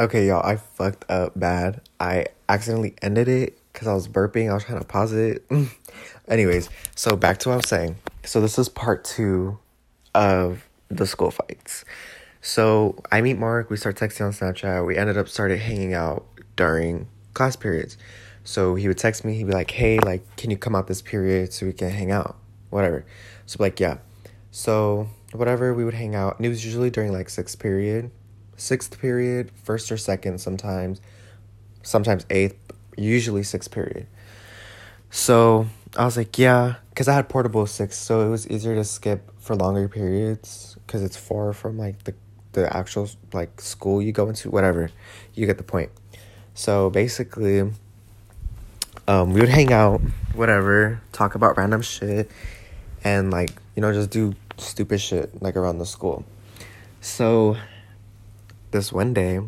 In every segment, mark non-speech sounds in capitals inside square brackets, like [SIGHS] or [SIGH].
Okay, y'all, I fucked up bad. I accidentally ended it because I was burping. I was trying to pause it. [LAUGHS] Anyways, so back to what I was saying. So this is part two of the school fights. So I meet Mark, we start texting on Snapchat. We ended up started hanging out during class periods. So he would text me, he'd be like, Hey, like, can you come out this period so we can hang out? Whatever. So like, yeah. So whatever, we would hang out. And it was usually during like sixth period sixth period, first or second sometimes, sometimes eighth, usually sixth period. So I was like, yeah, because I had portable six, so it was easier to skip for longer periods because it's far from like the the actual like school you go into, whatever. You get the point. So basically, um, we would hang out, whatever, talk about random shit, and like you know just do stupid shit like around the school. So this one day,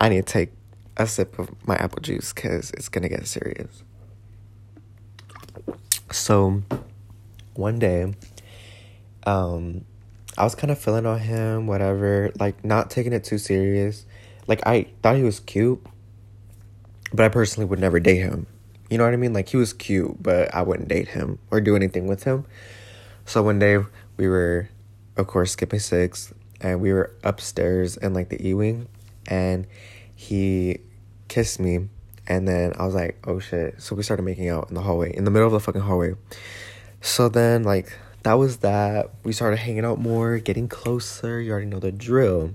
I need to take a sip of my apple juice because it's gonna get serious. So, one day, um, I was kind of feeling on him, whatever, like not taking it too serious. Like, I thought he was cute, but I personally would never date him. You know what I mean? Like, he was cute, but I wouldn't date him or do anything with him. So, one day, we were, of course, skipping six and we were upstairs in like the E wing, and he kissed me, and then I was like, oh shit. So we started making out in the hallway, in the middle of the fucking hallway. So then, like, that was that. We started hanging out more, getting closer. You already know the drill.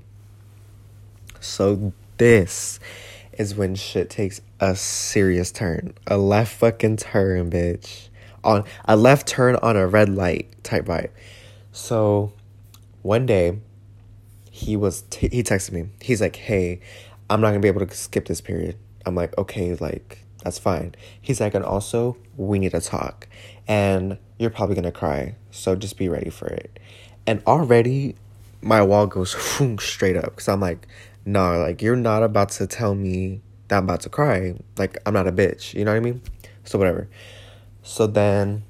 So this is when shit takes a serious turn. A left fucking turn, bitch. On a left turn on a red light type vibe. So one day he was t- he texted me. He's like, "Hey, I'm not gonna be able to skip this period." I'm like, "Okay, like that's fine." He's like, "And also, we need to talk, and you're probably gonna cry, so just be ready for it." And already, my wall goes [LAUGHS] straight up because I'm like, "Nah, like you're not about to tell me that I'm about to cry. Like I'm not a bitch. You know what I mean?" So whatever. So then,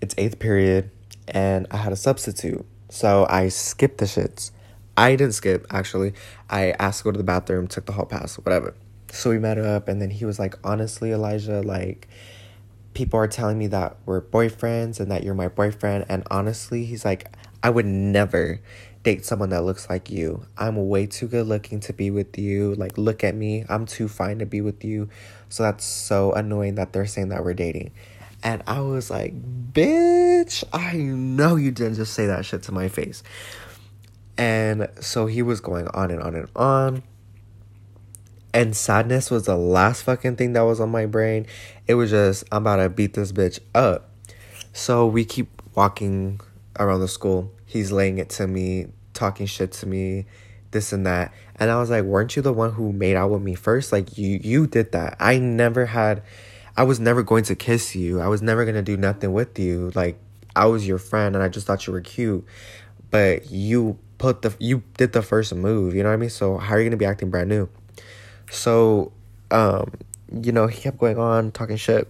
it's eighth period, and I had a substitute so I skipped the shits. I didn't skip, actually. I asked to go to the bathroom, took the hall pass, whatever. So we met up, and then he was like, honestly, Elijah, like, people are telling me that we're boyfriends and that you're my boyfriend. And honestly, he's like, I would never date someone that looks like you. I'm way too good looking to be with you. Like, look at me. I'm too fine to be with you. So that's so annoying that they're saying that we're dating. And I was like, bitch, I know you didn't just say that shit to my face. And so he was going on and on and on. And sadness was the last fucking thing that was on my brain. It was just, I'm about to beat this bitch up. So we keep walking around the school. He's laying it to me, talking shit to me, this and that. And I was like, weren't you the one who made out with me first? Like you you did that. I never had I was never going to kiss you. I was never going to do nothing with you. Like I was your friend and I just thought you were cute. But you put the you did the first move, you know what I mean? So how are you going to be acting brand new? So um you know, he kept going on talking shit.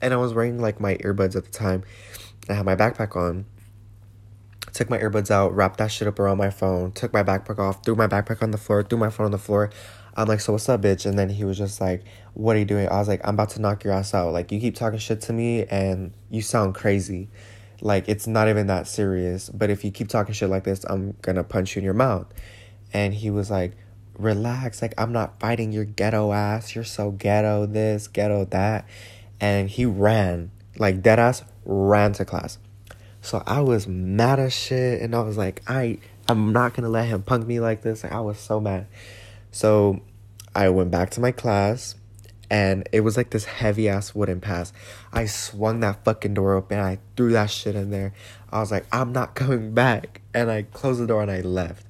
And I was wearing like my earbuds at the time. I had my backpack on. Took my earbuds out, wrapped that shit up around my phone, took my backpack off, threw my backpack on the floor, threw my phone on the floor. I'm like, so what's up, bitch? And then he was just like, what are you doing? I was like, I'm about to knock your ass out. Like, you keep talking shit to me and you sound crazy. Like, it's not even that serious. But if you keep talking shit like this, I'm gonna punch you in your mouth. And he was like, relax. Like, I'm not fighting your ghetto ass. You're so ghetto this, ghetto that. And he ran, like, dead ass ran to class. So I was mad as shit. And I was like, I, I'm not gonna let him punk me like this. Like, I was so mad. So I went back to my class and it was like this heavy ass wooden pass. I swung that fucking door open. I threw that shit in there. I was like, I'm not [LAUGHS] coming back. And I closed the door and I left.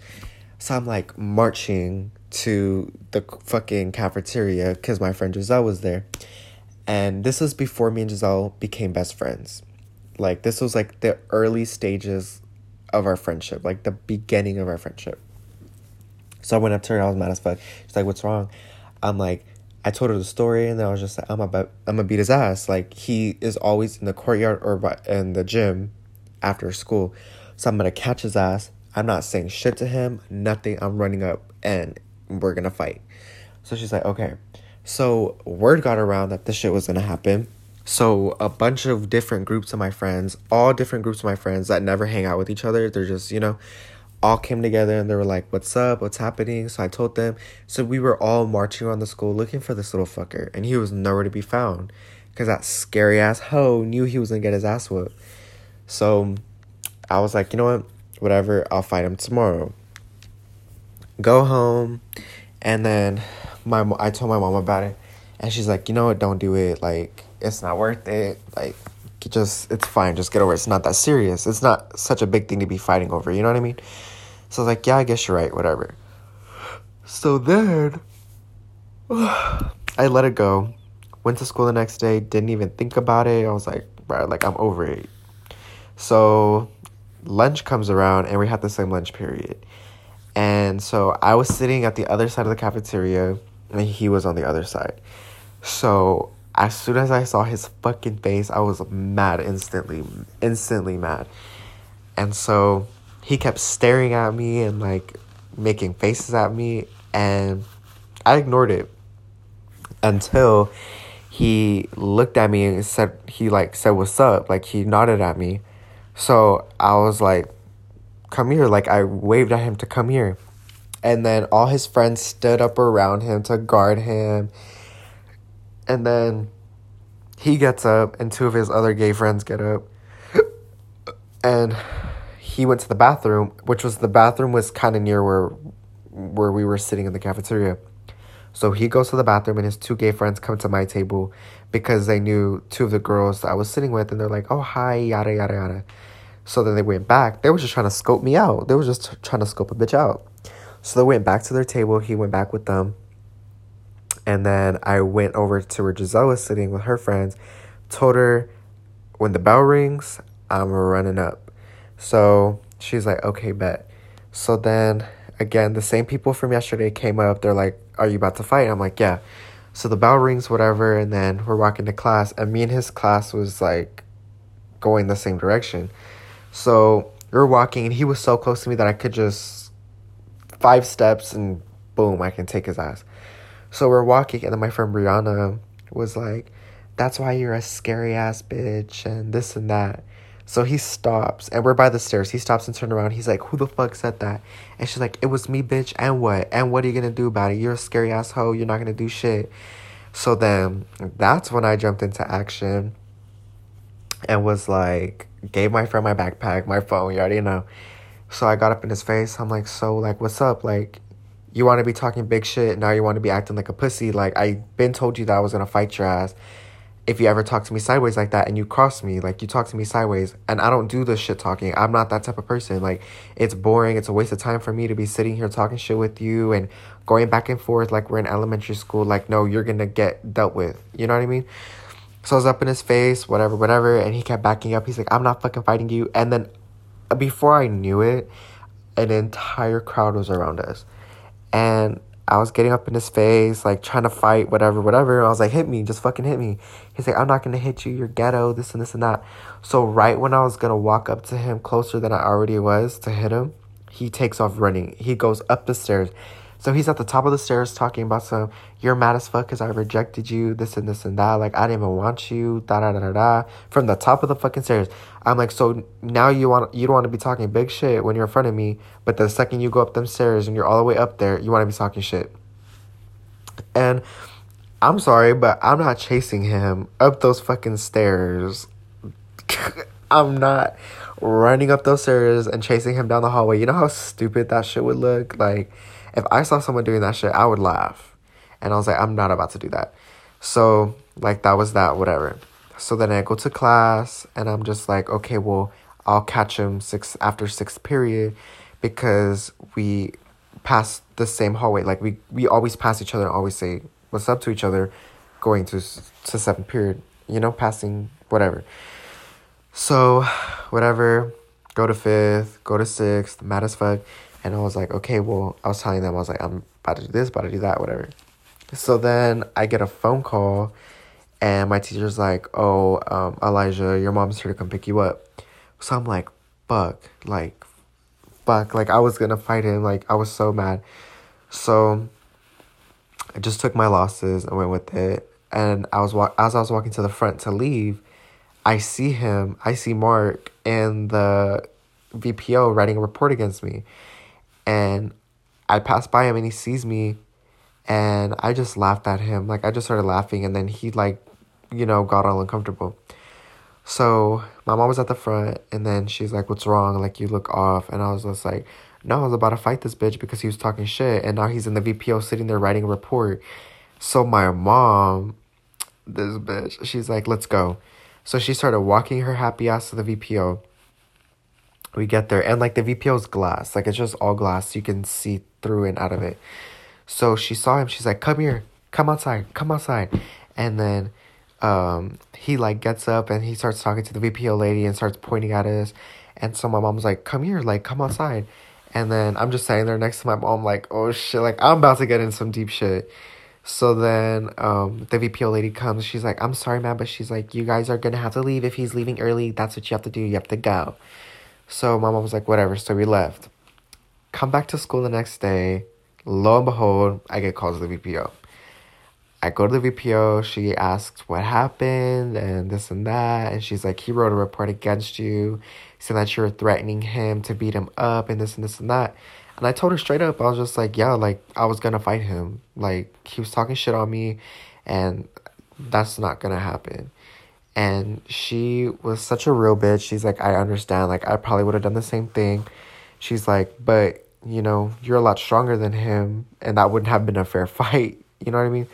So I'm like marching to the fucking cafeteria because my friend Giselle was there. And this was before me and Giselle became best friends. Like, this was like the early stages of our friendship, like the beginning of our friendship. So I went up to her and I was mad as fuck. She's like, "What's wrong?" I'm like, I told her the story and then I was just like, "I'm about, I'm gonna beat his ass." Like he is always in the courtyard or in the gym after school, so I'm gonna catch his ass. I'm not saying shit to him, nothing. I'm running up and we're gonna fight. So she's like, okay. So word got around that this shit was gonna happen. So a bunch of different groups of my friends, all different groups of my friends that never hang out with each other, they're just, you know, all came together and they were like, What's up? What's happening? So I told them. So we were all marching around the school looking for this little fucker, and he was nowhere to be found because that scary ass hoe knew he was gonna get his ass whooped. So I was like, You know what? Whatever, I'll fight him tomorrow. Go home, and then my I told my mom about it, and she's like, You know what? Don't do it. Like, it's not worth it. Like, just it's fine. Just get over it. It's not that serious. It's not such a big thing to be fighting over. You know what I mean? So I was like, yeah, I guess you're right. Whatever. So then [SIGHS] I let it go. Went to school the next day. Didn't even think about it. I was like, bro, like I'm over it. So lunch comes around and we had the same lunch period. And so I was sitting at the other side of the cafeteria and he was on the other side. So as soon as I saw his fucking face, I was mad instantly, instantly mad. And so he kept staring at me and like making faces at me, and I ignored it until he looked at me and said, he like said, What's up? Like he nodded at me. So I was like, Come here. Like I waved at him to come here. And then all his friends stood up around him to guard him and then he gets up, and two of his other gay friends get up. And he went to the bathroom, which was the bathroom was kind of near where where we were sitting in the cafeteria. So he goes to the bathroom, and his two gay friends come to my table because they knew two of the girls I was sitting with, and they're like, "Oh hi, yada yada yada." So then they went back. They were just trying to scope me out. They were just trying to scope a bitch out. So they went back to their table. He went back with them. And then I went over to where Giselle was sitting with her friends, told her when the bell rings, I'm running up. So she's like, okay, bet. So then again, the same people from yesterday came up. They're like, are you about to fight? I'm like, yeah. So the bell rings, whatever, and then we're walking to class, and me and his class was like going the same direction. So we are walking, and he was so close to me that I could just five steps and boom, I can take his ass. So we're walking, and then my friend Brianna was like, That's why you're a scary ass bitch, and this and that. So he stops, and we're by the stairs. He stops and turns around. He's like, Who the fuck said that? And she's like, It was me, bitch, and what? And what are you gonna do about it? You're a scary asshole. You're not gonna do shit. So then that's when I jumped into action and was like, gave my friend my backpack, my phone, you already know. So I got up in his face. I'm like, so like, what's up? Like, you want to be talking big shit. Now you want to be acting like a pussy. Like I been told you that I was gonna fight your ass. If you ever talk to me sideways like that and you cross me, like you talk to me sideways, and I don't do the shit talking. I'm not that type of person. Like it's boring. It's a waste of time for me to be sitting here talking shit with you and going back and forth like we're in elementary school. Like no, you're gonna get dealt with. You know what I mean? So I was up in his face, whatever, whatever, and he kept backing up. He's like, I'm not fucking fighting you. And then before I knew it, an entire crowd was around us and I was getting up in his face, like trying to fight, whatever, whatever. I was like, hit me, just fucking hit me. He's like, I'm not gonna hit you, you're ghetto, this and this and that. So, right when I was gonna walk up to him closer than I already was to hit him, he takes off running. He goes up the stairs. So he's at the top of the stairs talking about some, you're mad as fuck because I rejected you, this and this and that. Like, I didn't even want you, da da da da da. From the top of the fucking stairs. I'm like, so now you want, you don't want to be talking big shit when you're in front of me, but the second you go up them stairs and you're all the way up there, you want to be talking shit. And I'm sorry, but I'm not chasing him up those fucking stairs. [LAUGHS] I'm not running up those stairs and chasing him down the hallway. You know how stupid that shit would look? Like, if I saw someone doing that shit, I would laugh. And I was like, I'm not about to do that. So, like, that was that, whatever. So then I go to class and I'm just like, okay, well, I'll catch him six after sixth period because we pass the same hallway. Like we we always pass each other and always say what's up to each other, going to to seventh period. You know, passing whatever. So, whatever. Go to fifth. Go to sixth. Mad as fuck. And I was like, okay, well, I was telling them, I was like, I'm about to do this, about to do that, whatever. So then I get a phone call, and my teacher's like, oh, um, Elijah, your mom's here to come pick you up. So I'm like, fuck, like, fuck. Like I was gonna fight him. Like I was so mad. So I just took my losses and went with it. And I was wa- as I was walking to the front to leave, I see him. I see Mark and the VPO writing a report against me, and I pass by him and he sees me, and I just laughed at him. Like I just started laughing, and then he like, you know, got all uncomfortable. So my mom was at the front, and then she's like, "What's wrong? Like you look off." And I was just like, "No, I was about to fight this bitch because he was talking shit, and now he's in the VPO sitting there writing a report." So my mom, this bitch, she's like, "Let's go." So she started walking her happy ass to the VPO. We get there, and like the VPO's glass, like it's just all glass. You can see through and out of it. So she saw him. She's like, "Come here, come outside, come outside," and then um, he like gets up and he starts talking to the VPO lady and starts pointing at us. And so my mom's like, "Come here, like come outside." And then I'm just standing there next to my mom, like, "Oh shit!" Like I'm about to get in some deep shit. So then um, the VPO lady comes. She's like, "I'm sorry, man," but she's like, "You guys are gonna have to leave if he's leaving early. That's what you have to do. You have to go." So my mom was like, "Whatever." So we left. Come back to school the next day. Lo and behold, I get called to the VPO. I go to the VPO. She asks what happened and this and that. And she's like, he wrote a report against you, saying that you're threatening him to beat him up and this and this and that. And I told her straight up, I was just like, yeah, like I was gonna fight him. Like he was talking shit on me, and that's not gonna happen. And she was such a real bitch. She's like, I understand. Like I probably would have done the same thing. She's like, but you know, you're a lot stronger than him, and that wouldn't have been a fair [LAUGHS] fight. You know what I mean?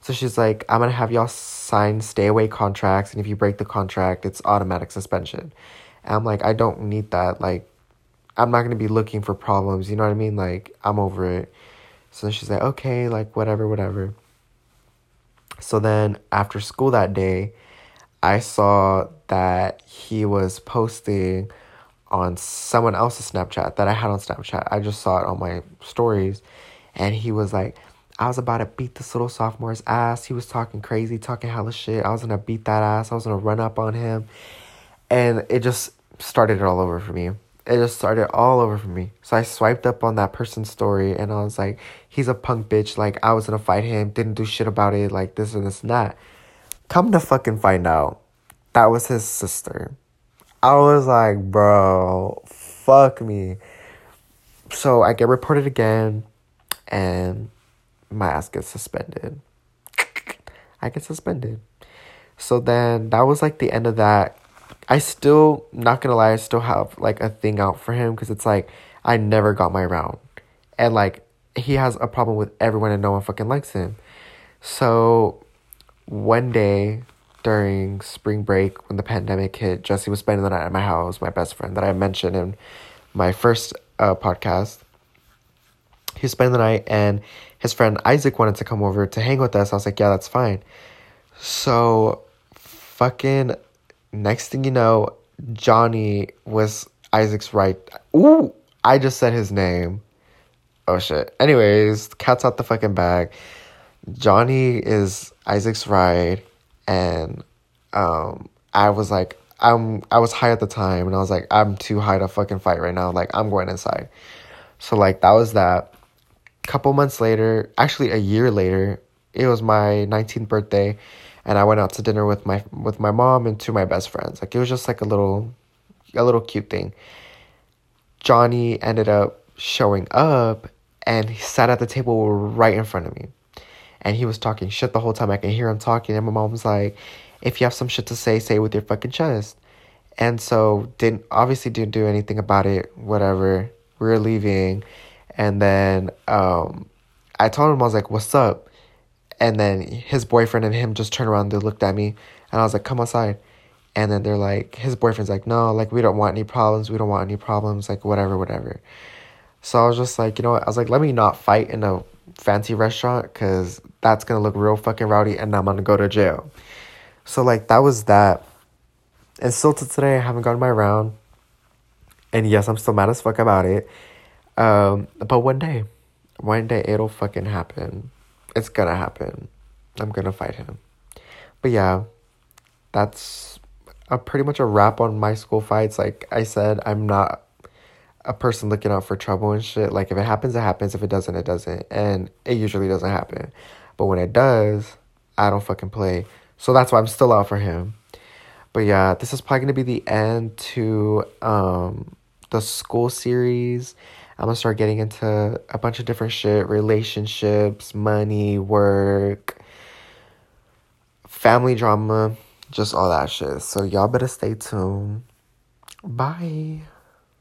So she's like, I'm gonna have y'all sign stay away contracts, and if you break the contract, it's automatic suspension. And I'm like, I don't need that. Like, I'm not gonna be looking for problems. You know what I mean? Like, I'm over it. So she's like, okay, like whatever, whatever. So then after school that day, I saw that he was posting on someone else's Snapchat that I had on Snapchat. I just saw it on my stories, and he was like, I was about to beat this little sophomore's ass. He was talking crazy, talking hella shit. I was gonna beat that ass. I was gonna run up on him. And it just started it all over for me. It just started all over for me. So I swiped up on that person's story and I was like, he's a punk bitch. Like, I was gonna fight him, didn't do shit about it, like this and this and that. Come to fucking find out, that was his sister. I was like, bro, fuck me. So I get reported again and my ass gets suspended. I get suspended. So then that was like the end of that. I still, not gonna lie, I still have like a thing out for him because it's like I never got my round. And like he has a problem with everyone and no one fucking likes him. So one day during spring break when the pandemic hit, Jesse was spending the night at my house, my best friend that I mentioned in my first uh, podcast. He spending the night and his friend Isaac wanted to come over to hang with us. I was like, yeah, that's fine. So, fucking next thing you know, Johnny was Isaac's right. Ooh, I just said his name. Oh shit. Anyways, cat's out the fucking bag. Johnny is Isaac's ride, and um, I was like, I'm I was high at the time, and I was like, I'm too high to fucking fight right now. Like I'm going inside. So like that was that couple months later, actually a year later, it was my 19th birthday and I went out to dinner with my with my mom and two of my best friends. Like it was just like a little a little cute thing. Johnny ended up showing up and he sat at the table right in front of me. And he was talking shit the whole time. I can hear him talking and my mom was like, if you have some shit to say, say it with your fucking chest. And so didn't obviously didn't do anything about it, whatever. We were leaving and then um, I told him, I was like, what's up? And then his boyfriend and him just turned around, they looked at me, and I was like, come outside. And then they're like, his boyfriend's like, no, like, we don't want any problems. We don't want any problems. Like, whatever, whatever. So I was just like, you know what? I was like, let me not fight in a fancy restaurant because that's to look real fucking rowdy and I'm to go to jail. So, like, that was that. And still to today, I haven't gotten my round. And yes, I'm still mad as fuck about it. Um, but one day, one day it'll fucking happen. It's gonna happen. I'm gonna fight him. But yeah, that's a pretty much a wrap on my school fights. Like I said, I'm not a person looking out for trouble and shit. Like if it happens, it happens. If it doesn't, it doesn't. And it usually doesn't happen. But when it does, I don't fucking play. So that's why I'm still out for him. But yeah, this is probably gonna be the end to um the school series. I'm gonna start getting into a bunch of different shit, relationships, money, work, family drama, just all that shit. So y'all better stay tuned. Bye.